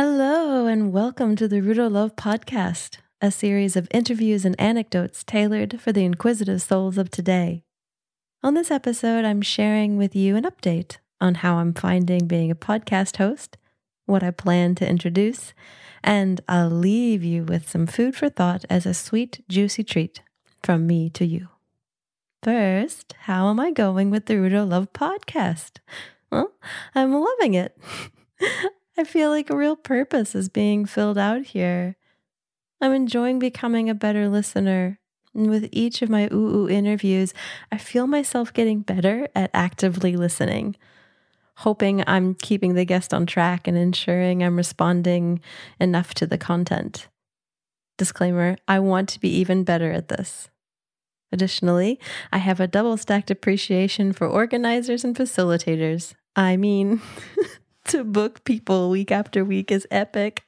Hello, and welcome to the Rudo Love Podcast, a series of interviews and anecdotes tailored for the inquisitive souls of today. On this episode, I'm sharing with you an update on how I'm finding being a podcast host, what I plan to introduce, and I'll leave you with some food for thought as a sweet, juicy treat from me to you. First, how am I going with the Rudo Love podcast? Well, I'm loving it. I feel like a real purpose is being filled out here. I'm enjoying becoming a better listener. And with each of my ooh ooh interviews, I feel myself getting better at actively listening hoping I'm keeping the guest on track and ensuring I'm responding enough to the content. Disclaimer I want to be even better at this. Additionally, I have a double stacked appreciation for organizers and facilitators. I mean, to book people week after week is epic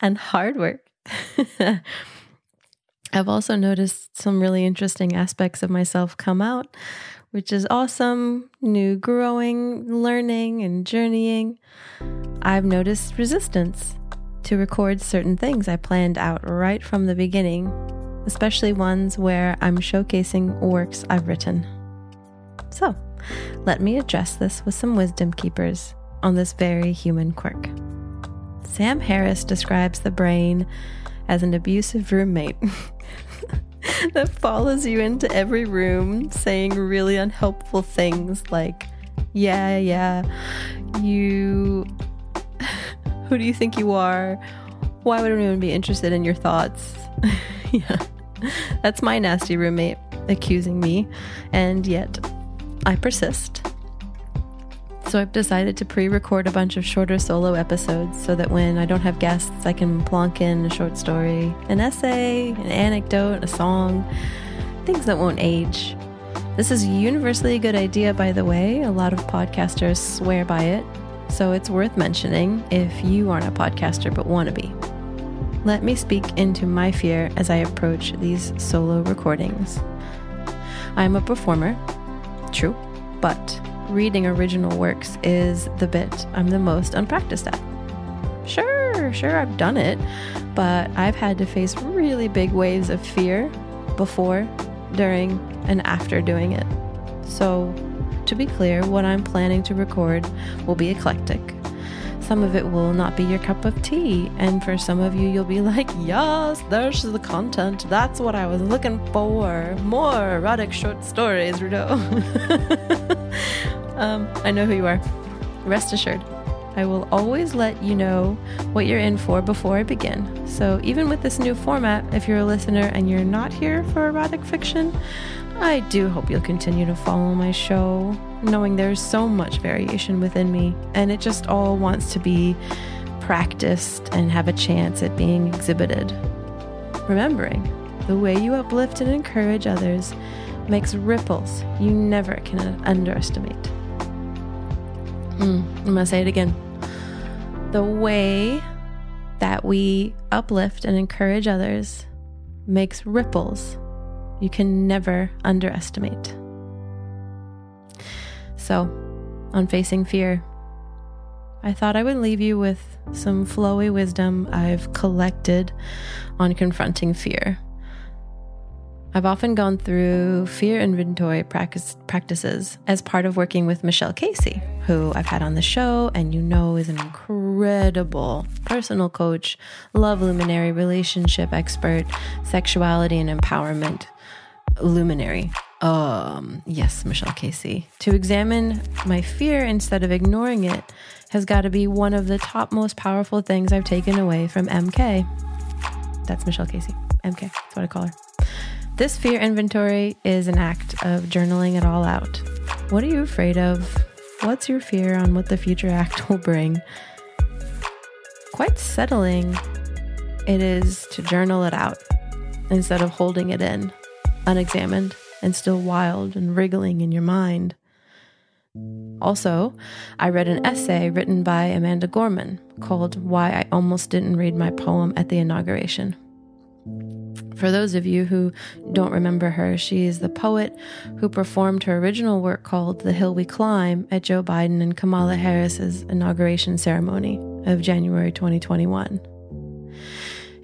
and hard work. I've also noticed some really interesting aspects of myself come out, which is awesome. New growing, learning, and journeying. I've noticed resistance to record certain things I planned out right from the beginning, especially ones where I'm showcasing works I've written. So, let me address this with some wisdom keepers on this very human quirk. Sam Harris describes the brain as an abusive roommate. that follows you into every room saying really unhelpful things like, yeah, yeah, you. Who do you think you are? Why would anyone be interested in your thoughts? yeah, that's my nasty roommate accusing me, and yet I persist. So I've decided to pre record a bunch of shorter solo episodes so that when I don't have guests, I can plonk in a short story, an essay, an anecdote, a song, things that won't age. This is universally a good idea, by the way. A lot of podcasters swear by it, so it's worth mentioning if you aren't a podcaster but want to be. Let me speak into my fear as I approach these solo recordings. I'm a performer, true, but reading original works is the bit I'm the most unpracticed at. Sure, sure, I've done it, but I've had to face really big waves of fear before, during, and after doing it. So, to be clear, what I'm planning to record will be eclectic. Some of it will not be your cup of tea, and for some of you, you'll be like, Yes, there's the content. That's what I was looking for. More erotic short stories, Rudo. Um, I know who you are. Rest assured, I will always let you know what you're in for before I begin. So, even with this new format, if you're a listener and you're not here for erotic fiction, I do hope you'll continue to follow my show, knowing there's so much variation within me, and it just all wants to be practiced and have a chance at being exhibited. Remembering, the way you uplift and encourage others makes ripples you never can underestimate. Mm, I'm going to say it again. The way that we uplift and encourage others makes ripples you can never underestimate. So, on facing fear, I thought I would leave you with some flowy wisdom I've collected on confronting fear. I've often gone through fear inventory practice, practices as part of working with Michelle Casey, who I've had on the show and you know is an incredible personal coach, love luminary, relationship expert, sexuality and empowerment luminary. Um, yes, Michelle Casey. To examine my fear instead of ignoring it has got to be one of the top most powerful things I've taken away from MK. That's Michelle Casey. MK, that's what I call her. This fear inventory is an act of journaling it all out. What are you afraid of? What's your fear on what the future act will bring? Quite settling it is to journal it out instead of holding it in, unexamined and still wild and wriggling in your mind. Also, I read an essay written by Amanda Gorman called Why I Almost Didn't Read My Poem at the Inauguration. For those of you who don't remember her, she is the poet who performed her original work called The Hill We Climb at Joe Biden and Kamala Harris's inauguration ceremony of January 2021.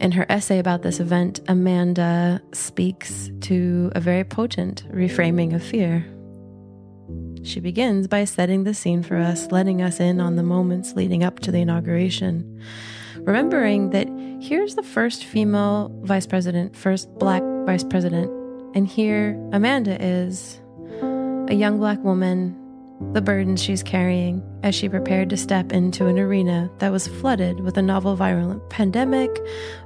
In her essay about this event, Amanda speaks to a very potent reframing of fear. She begins by setting the scene for us, letting us in on the moments leading up to the inauguration. Remembering that here's the first female vice president, first black vice president, and here Amanda is, a young black woman the burdens she's carrying as she prepared to step into an arena that was flooded with a novel violent pandemic,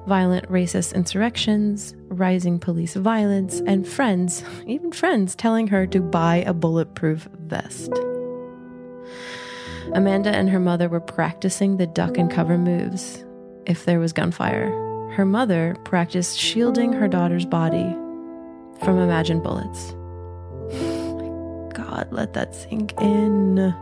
violent racist insurrections, rising police violence, and friends, even friends, telling her to buy a bulletproof vest. Amanda and her mother were practicing the duck and cover moves if there was gunfire. Her mother practiced shielding her daughter's body from imagined bullets. God, let that sink in.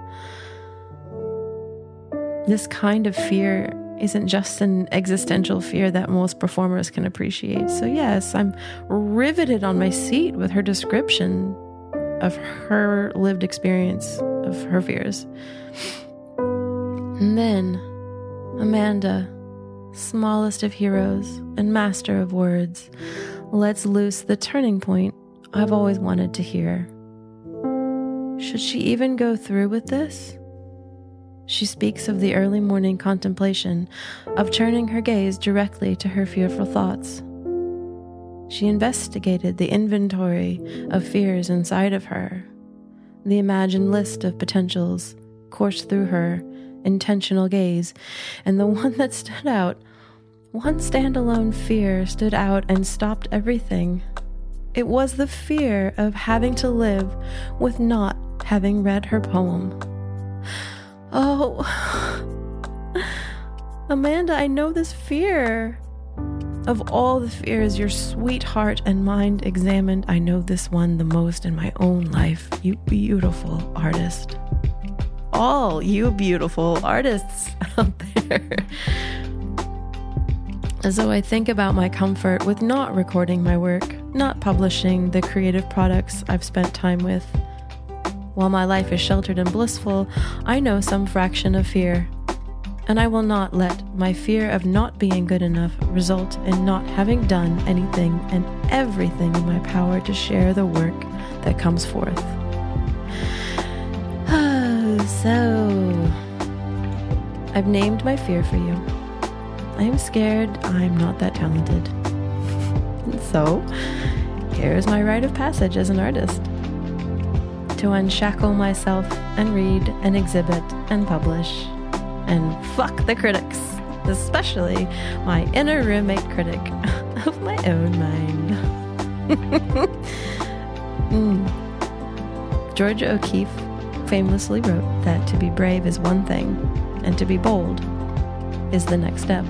This kind of fear isn't just an existential fear that most performers can appreciate. So, yes, I'm riveted on my seat with her description of her lived experience of her fears. And then, Amanda, smallest of heroes and master of words, lets loose the turning point I've always wanted to hear. Should she even go through with this? She speaks of the early morning contemplation, of turning her gaze directly to her fearful thoughts. She investigated the inventory of fears inside of her. The imagined list of potentials coursed through her intentional gaze, and the one that stood out, one standalone fear stood out and stopped everything. It was the fear of having to live with not having read her poem. Oh, Amanda, I know this fear. Of all the fears your sweet heart and mind examined, I know this one the most in my own life, you beautiful artist. All you beautiful artists out there. As though I think about my comfort with not recording my work, not publishing the creative products I've spent time with, while my life is sheltered and blissful, I know some fraction of fear. And I will not let my fear of not being good enough result in not having done anything and everything in my power to share the work that comes forth. so, I've named my fear for you. I am scared I'm not that talented. so, here's my rite of passage as an artist to unshackle myself and read and exhibit and publish. And fuck the critics, especially my inner roommate critic of my own mind. mm. Georgia O'Keeffe famously wrote that to be brave is one thing, and to be bold is the next step.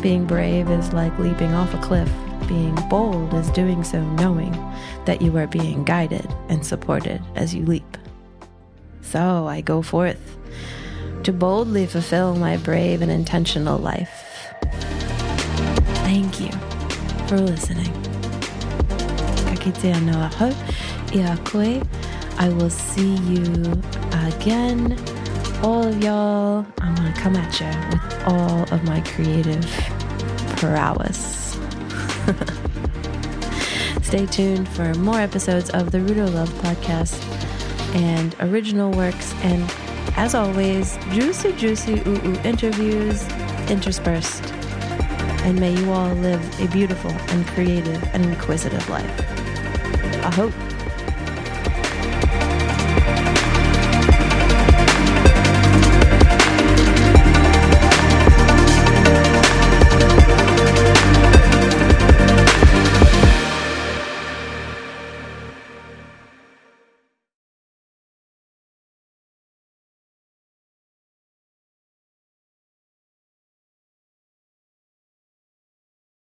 Being brave is like leaping off a cliff being bold is doing so knowing that you are being guided and supported as you leap. So I go forth to boldly fulfill my brave and intentional life. Thank you for listening. I will see you again. All of y'all, I'm gonna come at you with all of my creative prowess. Stay tuned for more episodes of the Rudo Love podcast and original works, and as always, juicy, juicy ooh ooh interviews interspersed. And may you all live a beautiful and creative and inquisitive life. I hope.